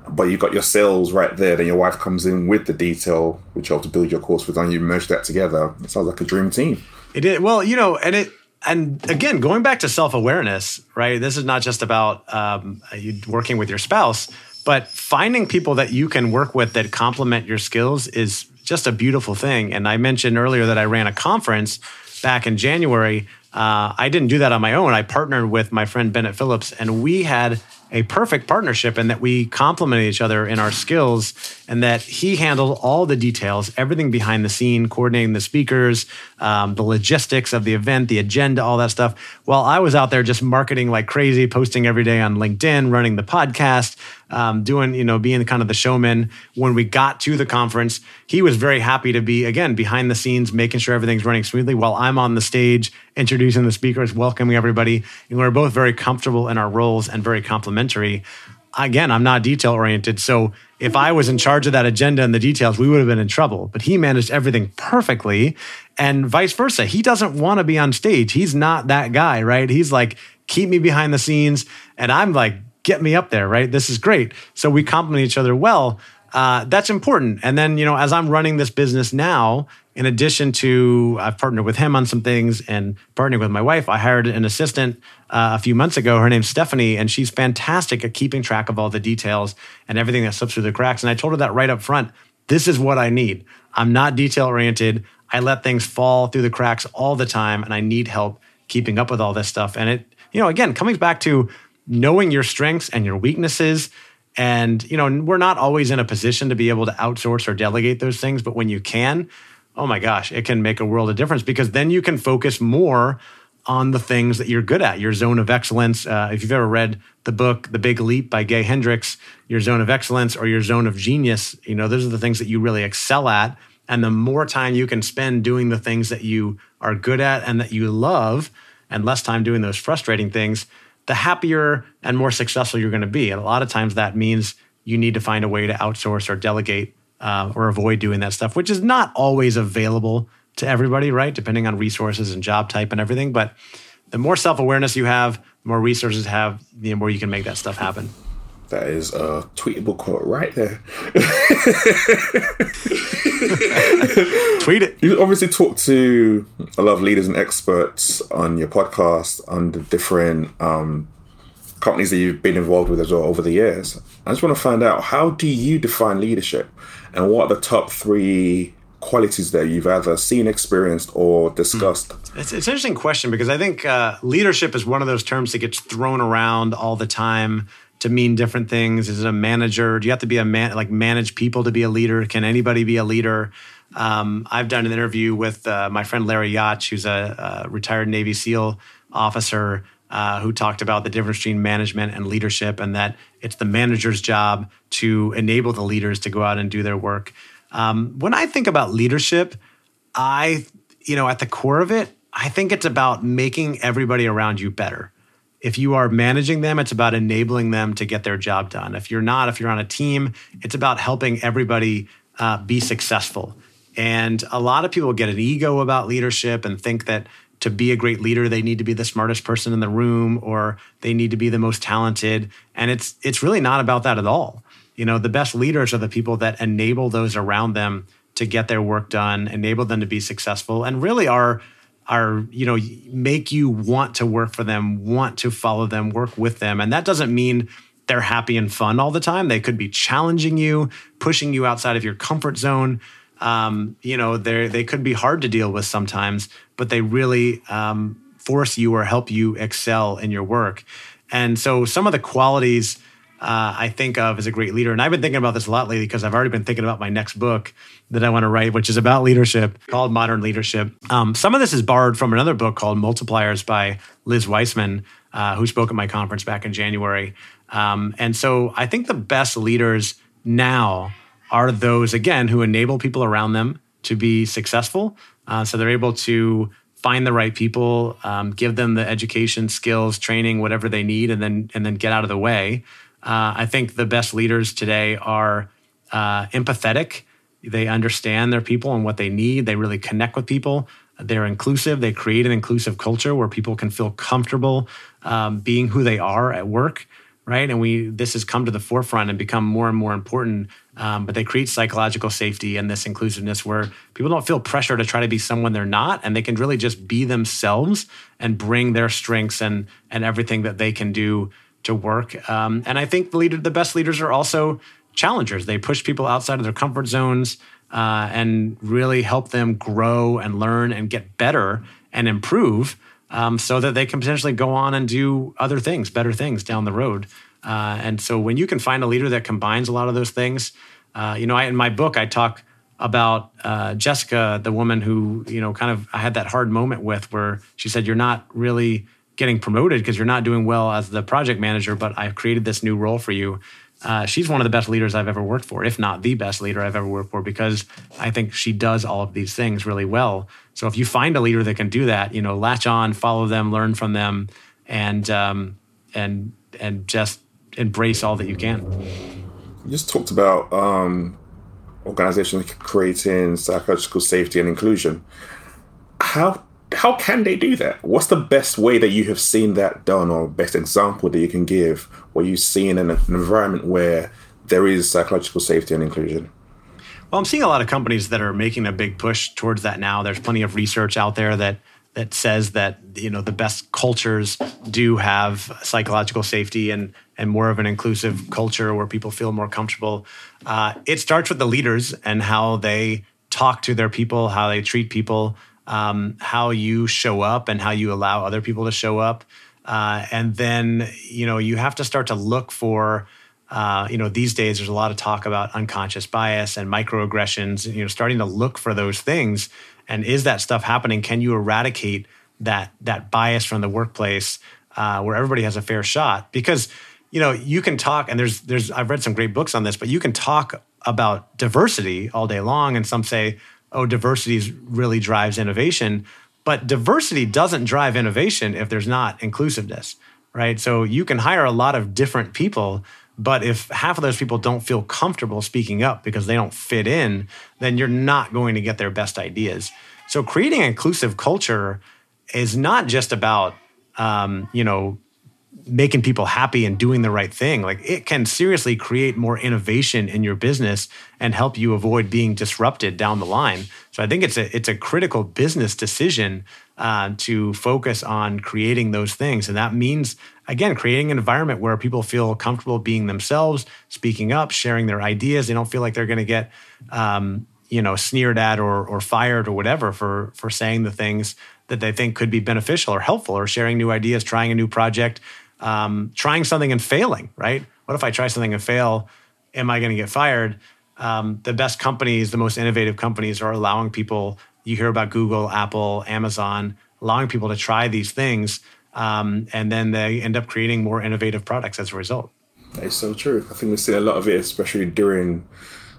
But you've got your sales right there, then your wife comes in with the detail, which helped to build your course with, and you merge that together. It sounds like a dream team. It did. Well, you know, and it and again, going back to self awareness, right? This is not just about um, you working with your spouse, but finding people that you can work with that complement your skills is just a beautiful thing. And I mentioned earlier that I ran a conference back in January. Uh, I didn't do that on my own. I partnered with my friend Bennett Phillips, and we had a perfect partnership in that we complemented each other in our skills and that he handled all the details, everything behind the scene, coordinating the speakers, um, the logistics of the event, the agenda, all that stuff. While I was out there just marketing like crazy, posting every day on LinkedIn, running the podcast, um, doing, you know, being kind of the showman. When we got to the conference, he was very happy to be, again, behind the scenes, making sure everything's running smoothly while I'm on the stage, introducing the speakers, welcoming everybody. And we we're both very comfortable in our roles and very complimentary. again, I'm not detail oriented. So if I was in charge of that agenda and the details, we would have been in trouble. But he managed everything perfectly and vice versa. He doesn't want to be on stage. He's not that guy, right? He's like, keep me behind the scenes. And I'm like, get me up there, right? This is great. So we complement each other well. Uh, that's important. And then, you know, as I'm running this business now, in addition to I've partnered with him on some things and partnering with my wife, I hired an assistant uh, a few months ago. Her name's Stephanie, and she's fantastic at keeping track of all the details and everything that slips through the cracks. And I told her that right up front. This is what I need. I'm not detail oriented. I let things fall through the cracks all the time, and I need help keeping up with all this stuff. And it, you know, again, coming back to knowing your strengths and your weaknesses. And, you know, we're not always in a position to be able to outsource or delegate those things, but when you can, oh my gosh, it can make a world of difference because then you can focus more on the things that you're good at, your zone of excellence. Uh, if you've ever read the book The Big Leap by Gay Hendricks, your zone of excellence or your zone of genius, you know, those are the things that you really excel at. And the more time you can spend doing the things that you are good at and that you love, and less time doing those frustrating things, the happier and more successful you're going to be. And a lot of times that means you need to find a way to outsource or delegate uh, or avoid doing that stuff, which is not always available to everybody, right? Depending on resources and job type and everything. But the more self awareness you have, the more resources you have, the more you can make that stuff happen. That is a tweetable quote right there. Tweet it. You obviously talk to a lot of leaders and experts on your podcast on the different um, companies that you've been involved with as well over the years. I just want to find out how do you define leadership and what are the top three qualities that you've either seen, experienced, or discussed? It's, it's an interesting question because I think uh, leadership is one of those terms that gets thrown around all the time to mean different things? Is it a manager? Do you have to be a man, like manage people to be a leader? Can anybody be a leader? Um, I've done an interview with uh, my friend Larry Yatch, who's a, a retired Navy SEAL officer, uh, who talked about the difference between management and leadership, and that it's the manager's job to enable the leaders to go out and do their work. Um, when I think about leadership, I, you know, at the core of it, I think it's about making everybody around you better. If you are managing them, it's about enabling them to get their job done. If you're not, if you're on a team, it's about helping everybody uh, be successful. And a lot of people get an ego about leadership and think that to be a great leader, they need to be the smartest person in the room or they need to be the most talented. And it's it's really not about that at all. You know, the best leaders are the people that enable those around them to get their work done, enable them to be successful, and really are are you know make you want to work for them want to follow them work with them. And that doesn't mean they're happy and fun all the time. They could be challenging you pushing you outside of your comfort zone. Um, you know they they could be hard to deal with sometimes but they really um, force you or help you excel in your work. And so some of the qualities uh, I think of as a great leader. And I've been thinking about this a lot lately because I've already been thinking about my next book that I want to write, which is about leadership called Modern Leadership. Um, some of this is borrowed from another book called Multipliers by Liz Wiseman, uh, who spoke at my conference back in January. Um, and so I think the best leaders now are those, again, who enable people around them to be successful. Uh, so they're able to find the right people, um, give them the education, skills, training, whatever they need, and then and then get out of the way. Uh, I think the best leaders today are uh, empathetic. They understand their people and what they need. They really connect with people. They're inclusive. They create an inclusive culture where people can feel comfortable um, being who they are at work, right? And we this has come to the forefront and become more and more important. Um, but they create psychological safety and this inclusiveness where people don't feel pressure to try to be someone they're not, and they can really just be themselves and bring their strengths and and everything that they can do to work. Um, and I think the leader, the best leaders are also challengers. They push people outside of their comfort zones uh, and really help them grow and learn and get better and improve, um, so that they can potentially go on and do other things, better things down the road. Uh, and so when you can find a leader that combines a lot of those things, uh, you know, I, in my book I talk about uh, Jessica, the woman who you know kind of I had that hard moment with, where she said, "You're not really." Getting promoted because you're not doing well as the project manager, but I've created this new role for you. Uh, she's one of the best leaders I've ever worked for, if not the best leader I've ever worked for, because I think she does all of these things really well. So if you find a leader that can do that, you know, latch on, follow them, learn from them, and um, and and just embrace all that you can. You just talked about um, creating psychological safety and inclusion. How how can they do that? What's the best way that you have seen that done, or best example that you can give where you've seen an, an environment where there is psychological safety and inclusion? Well, I'm seeing a lot of companies that are making a big push towards that now. There's plenty of research out there that that says that you know the best cultures do have psychological safety and and more of an inclusive culture where people feel more comfortable. Uh, it starts with the leaders and how they talk to their people, how they treat people, um, how you show up, and how you allow other people to show up. Uh, and then you know you have to start to look for uh, you know, these days there's a lot of talk about unconscious bias and microaggressions. You know, starting to look for those things, and is that stuff happening? Can you eradicate that that bias from the workplace uh, where everybody has a fair shot? Because you know, you can talk, and there's there's I've read some great books on this, but you can talk about diversity all day long, and some say, oh, diversity really drives innovation, but diversity doesn't drive innovation if there's not inclusiveness, right? So you can hire a lot of different people but if half of those people don't feel comfortable speaking up because they don't fit in, then you're not going to get their best ideas. So creating inclusive culture is not just about, um, you know, making people happy and doing the right thing. Like it can seriously create more innovation in your business and help you avoid being disrupted down the line. So I think it's a it's a critical business decision uh, to focus on creating those things, and that means again creating an environment where people feel comfortable being themselves, speaking up, sharing their ideas. They don't feel like they're going to get um, you know sneered at or or fired or whatever for for saying the things that they think could be beneficial or helpful or sharing new ideas, trying a new project um, trying something and failing, right? What if I try something and fail? Am I going to get fired? Um, the best companies, the most innovative companies, are allowing people. You hear about Google, Apple, Amazon, allowing people to try these things, um, and then they end up creating more innovative products as a result. That is so true. I think we've seen a lot of it, especially during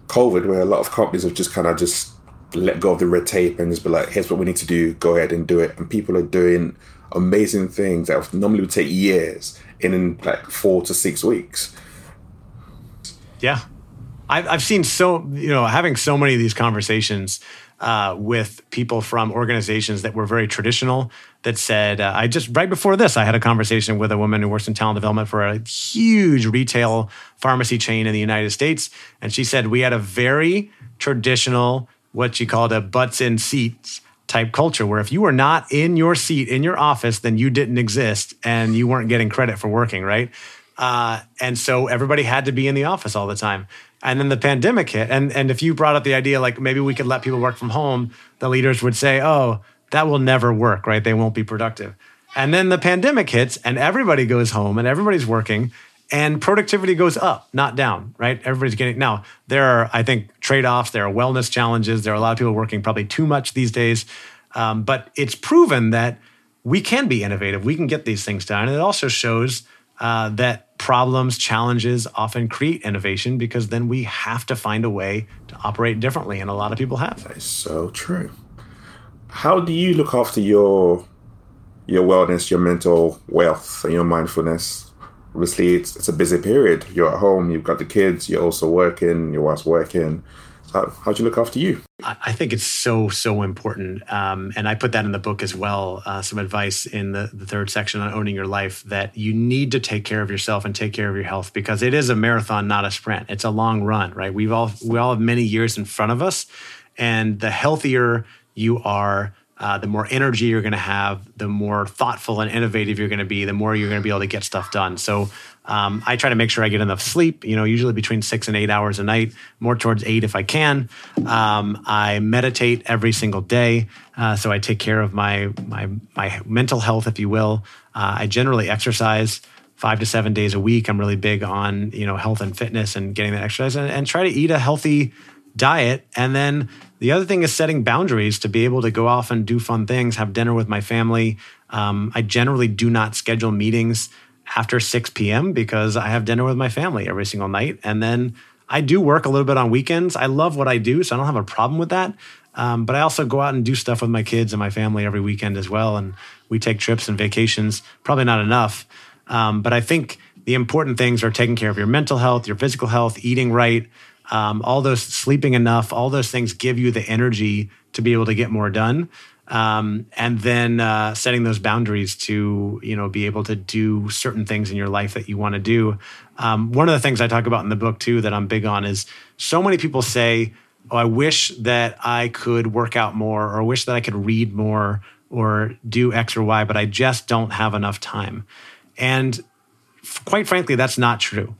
COVID, where a lot of companies have just kind of just let go of the red tape and just be like, "Here's what we need to do. Go ahead and do it." And people are doing amazing things that normally would take years in, in like four to six weeks. Yeah. I've, I've seen so, you know, having so many of these conversations uh, with people from organizations that were very traditional that said, uh, I just, right before this, I had a conversation with a woman who works in talent development for a huge retail pharmacy chain in the United States. And she said, we had a very traditional, what she called a butts in seats type culture where if you were not in your seat in your office, then you didn't exist and you weren't getting credit for working, right? Uh, and so everybody had to be in the office all the time. And then the pandemic hit. And, and if you brought up the idea, like maybe we could let people work from home, the leaders would say, oh, that will never work, right? They won't be productive. And then the pandemic hits and everybody goes home and everybody's working and productivity goes up, not down, right? Everybody's getting now. There are, I think, trade offs. There are wellness challenges. There are a lot of people working probably too much these days, um, but it's proven that we can be innovative. We can get these things done, and it also shows uh, that problems, challenges often create innovation because then we have to find a way to operate differently, and a lot of people have. That is so true. How do you look after your your wellness, your mental wealth, and your mindfulness? Obviously it's, it's a busy period. You're at home, you've got the kids, you're also working, your wife's working. So how do you look after you? I think it's so, so important. Um, and I put that in the book as well, uh, some advice in the, the third section on owning your life that you need to take care of yourself and take care of your health because it is a marathon, not a sprint. It's a long run, right? We've all, we all have many years in front of us. And the healthier you are, uh, the more energy you're going to have, the more thoughtful and innovative you're going to be, the more you're going to be able to get stuff done. So um, I try to make sure I get enough sleep, you know, usually between six and eight hours a night, more towards eight if I can. Um, I meditate every single day. Uh, so I take care of my, my, my mental health, if you will. Uh, I generally exercise five to seven days a week. I'm really big on, you know, health and fitness and getting that exercise and, and try to eat a healthy diet. And then the other thing is setting boundaries to be able to go off and do fun things, have dinner with my family. Um, I generally do not schedule meetings after 6 p.m. because I have dinner with my family every single night. And then I do work a little bit on weekends. I love what I do, so I don't have a problem with that. Um, but I also go out and do stuff with my kids and my family every weekend as well. And we take trips and vacations, probably not enough. Um, but I think the important things are taking care of your mental health, your physical health, eating right, um, all those sleeping enough, all those things give you the energy to be able to get more done. Um, and then uh, setting those boundaries to you know be able to do certain things in your life that you want to do. Um, one of the things I talk about in the book too that I'm big on is so many people say, "Oh, I wish that I could work out more, or I wish that I could read more, or do X or Y, but I just don't have enough time." And quite frankly, that's not true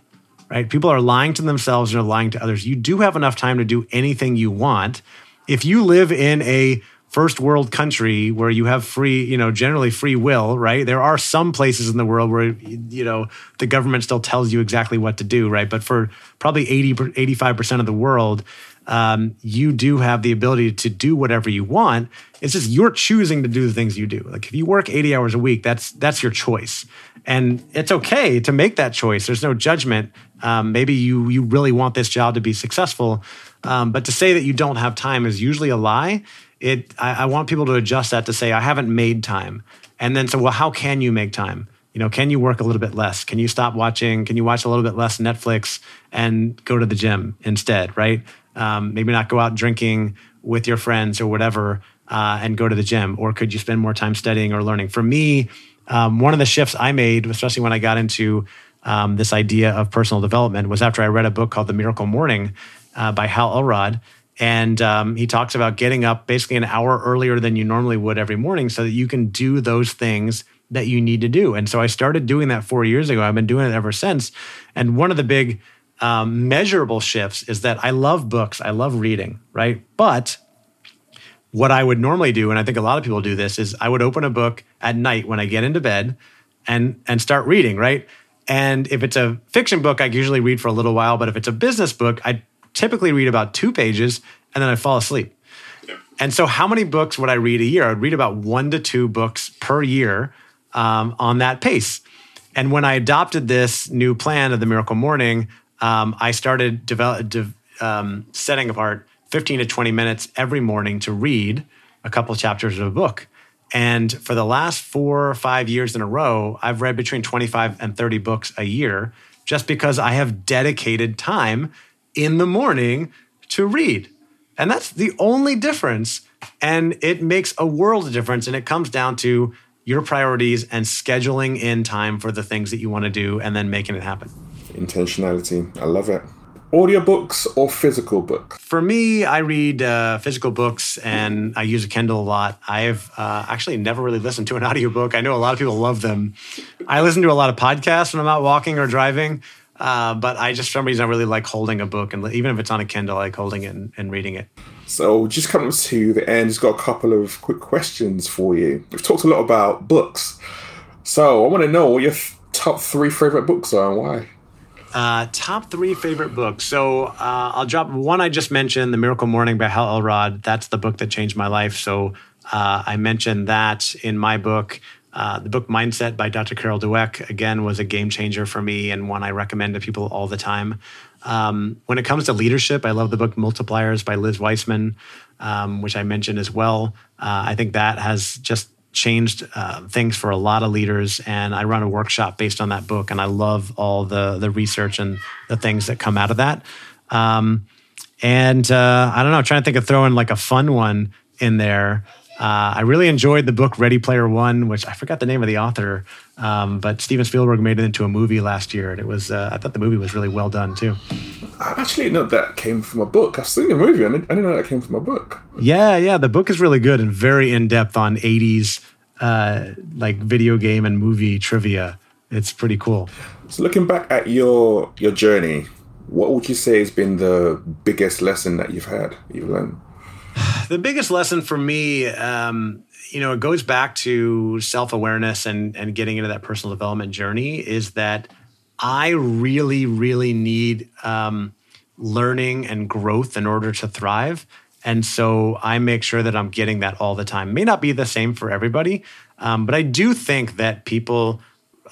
right? People are lying to themselves and are lying to others. You do have enough time to do anything you want. If you live in a first world country where you have free, you know, generally free will, right? There are some places in the world where, you know, the government still tells you exactly what to do, right? But for probably 80, 85% of the world, um, you do have the ability to do whatever you want. It's just you're choosing to do the things you do. Like if you work 80 hours a week, that's that's your choice. And it's okay to make that choice. There's no judgment. Um, maybe you you really want this job to be successful, um, but to say that you don't have time is usually a lie. It I, I want people to adjust that to say I haven't made time, and then so well how can you make time? You know, can you work a little bit less? Can you stop watching? Can you watch a little bit less Netflix and go to the gym instead? Right? Um, maybe not go out drinking with your friends or whatever, uh, and go to the gym. Or could you spend more time studying or learning? For me, um, one of the shifts I made, especially when I got into um, this idea of personal development was after I read a book called The Miracle Morning uh, by Hal Elrod. And um, he talks about getting up basically an hour earlier than you normally would every morning so that you can do those things that you need to do. And so I started doing that four years ago. I've been doing it ever since. And one of the big um, measurable shifts is that I love books, I love reading, right? But what I would normally do, and I think a lot of people do this, is I would open a book at night when I get into bed and and start reading, right? And if it's a fiction book, I usually read for a little while. But if it's a business book, I typically read about two pages and then I fall asleep. And so, how many books would I read a year? I would read about one to two books per year um, on that pace. And when I adopted this new plan of the Miracle Morning, um, I started develop, de- um, setting apart 15 to 20 minutes every morning to read a couple chapters of a book. And for the last four or five years in a row, I've read between 25 and 30 books a year just because I have dedicated time in the morning to read. And that's the only difference. And it makes a world of difference. And it comes down to your priorities and scheduling in time for the things that you want to do and then making it happen. Intentionality. I love it audiobooks or physical books? For me, I read uh, physical books and I use a Kindle a lot. I've uh, actually never really listened to an audiobook. I know a lot of people love them. I listen to a lot of podcasts when I'm out walking or driving. Uh, but I just, for some reason, I really like holding a book. And even if it's on a Kindle, I like holding it and, and reading it. So, just coming to the end, just got a couple of quick questions for you. We've talked a lot about books. So, I want to know what your th- top three favorite books are and why. Uh, top three favorite books. So uh, I'll drop one I just mentioned, The Miracle Morning by Hal Elrod. That's the book that changed my life. So uh, I mentioned that in my book. Uh, the book Mindset by Dr. Carol Dweck, again, was a game changer for me and one I recommend to people all the time. Um, when it comes to leadership, I love the book Multipliers by Liz Wiseman, um, which I mentioned as well. Uh, I think that has just changed uh, things for a lot of leaders and i run a workshop based on that book and i love all the the research and the things that come out of that. Um, and uh, i don't know I'm trying to think of throwing like a fun one in there uh, I really enjoyed the book Ready Player One, which I forgot the name of the author, um, but Steven Spielberg made it into a movie last year, and it was uh, I thought the movie was really well done too. I actually know that came from a book. I've seen the movie, I didn't, I didn't know that came from a book. Yeah, yeah, the book is really good and very in depth on '80s uh, like video game and movie trivia. It's pretty cool. So, looking back at your your journey, what would you say has been the biggest lesson that you've had, you've learned? the biggest lesson for me, um, you know, it goes back to self awareness and and getting into that personal development journey. Is that I really, really need um, learning and growth in order to thrive. And so I make sure that I'm getting that all the time. May not be the same for everybody, um, but I do think that people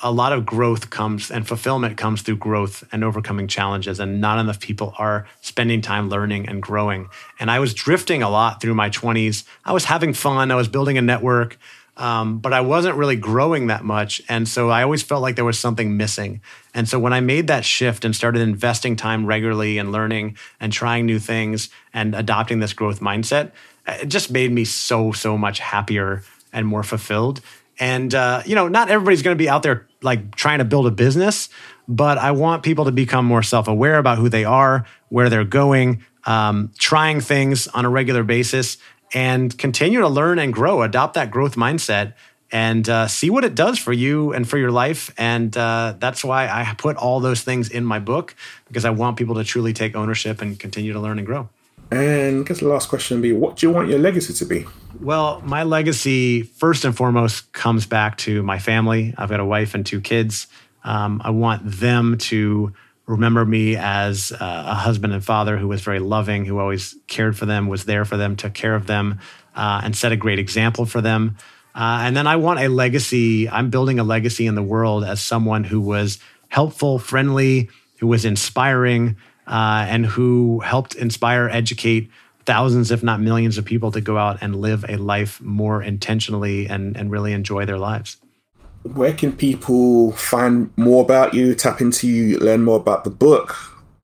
a lot of growth comes and fulfillment comes through growth and overcoming challenges and not enough people are spending time learning and growing and i was drifting a lot through my 20s i was having fun i was building a network Um, but I wasn't really growing that much. And so I always felt like there was something missing. And so when I made that shift and started investing time regularly and learning and trying new things and adopting this growth mindset, it just made me so, so much happier and more fulfilled. And, uh, you know, not everybody's going to be out there like trying to build a business, but I want people to become more self aware about who they are, where they're going, um, trying things on a regular basis, and continue to learn and grow. Adopt that growth mindset and uh, see what it does for you and for your life. And uh, that's why I put all those things in my book because I want people to truly take ownership and continue to learn and grow. And I guess the last question would be what do you want your legacy to be? Well, my legacy, first and foremost, comes back to my family. I've got a wife and two kids. Um, I want them to remember me as uh, a husband and father who was very loving, who always cared for them, was there for them, took care of them, uh, and set a great example for them. Uh, and then I want a legacy. I'm building a legacy in the world as someone who was helpful, friendly, who was inspiring, uh, and who helped inspire, educate thousands, if not millions, of people to go out and live a life more intentionally and, and really enjoy their lives where can people find more about you, tap into you, learn more about the book?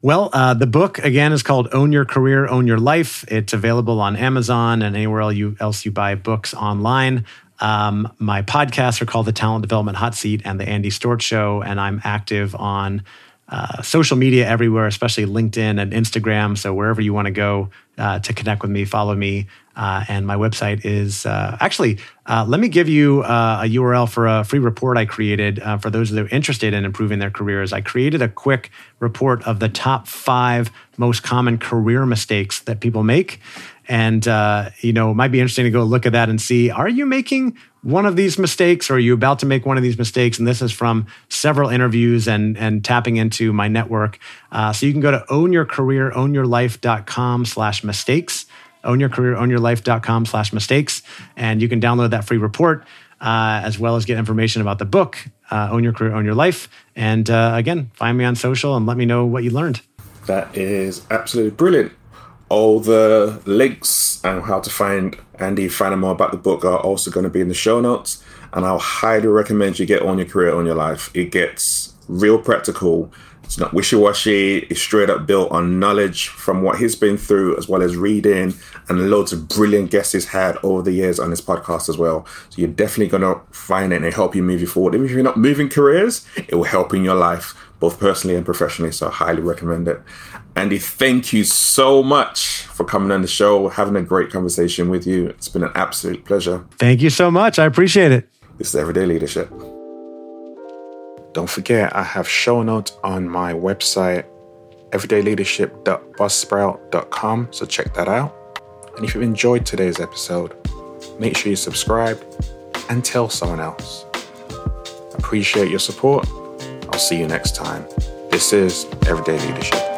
Well, uh, the book again is called "Own Your Career, Own Your Life." It's available on Amazon and anywhere else you, else you buy books online. Um, my podcasts are called the Talent Development Hot Seat and the Andy Storch Show, and I'm active on uh, social media everywhere, especially LinkedIn and Instagram. So wherever you want to go uh, to connect with me, follow me. Uh, and my website is uh, actually, uh, let me give you a URL for a free report I created for those that are interested in improving their careers. I created a quick report of the top five most common career mistakes that people make. And, you know, it might be interesting to go look at that and see are you making one of these mistakes or are you about to make one of these mistakes? And this is from several interviews and and tapping into my network. Uh, so you can go to ownyourcareer ownyourlife.com slash mistakes ownyourcareer ownyourlife.com slash mistakes and you can download that free report uh, as well as get information about the book uh, own your career own your life. And uh, again find me on social and let me know what you learned. That is absolutely brilliant all the links and how to find Andy, find out more about the book are also going to be in the show notes. And I'll highly recommend you get Own Your Career, Own Your Life. It gets real practical. It's not wishy washy. It's straight up built on knowledge from what he's been through, as well as reading and loads of brilliant guests he's had over the years on his podcast as well. So you're definitely going to find it and help you move you forward. Even if you're not moving careers, it will help in your life, both personally and professionally. So I highly recommend it. Andy, thank you so much for coming on the show, having a great conversation with you. It's been an absolute pleasure. Thank you so much. I appreciate it. This is Everyday Leadership. Don't forget, I have show notes on my website, everydayleadership.buzzsprout.com. So check that out. And if you've enjoyed today's episode, make sure you subscribe and tell someone else. Appreciate your support. I'll see you next time. This is Everyday Leadership.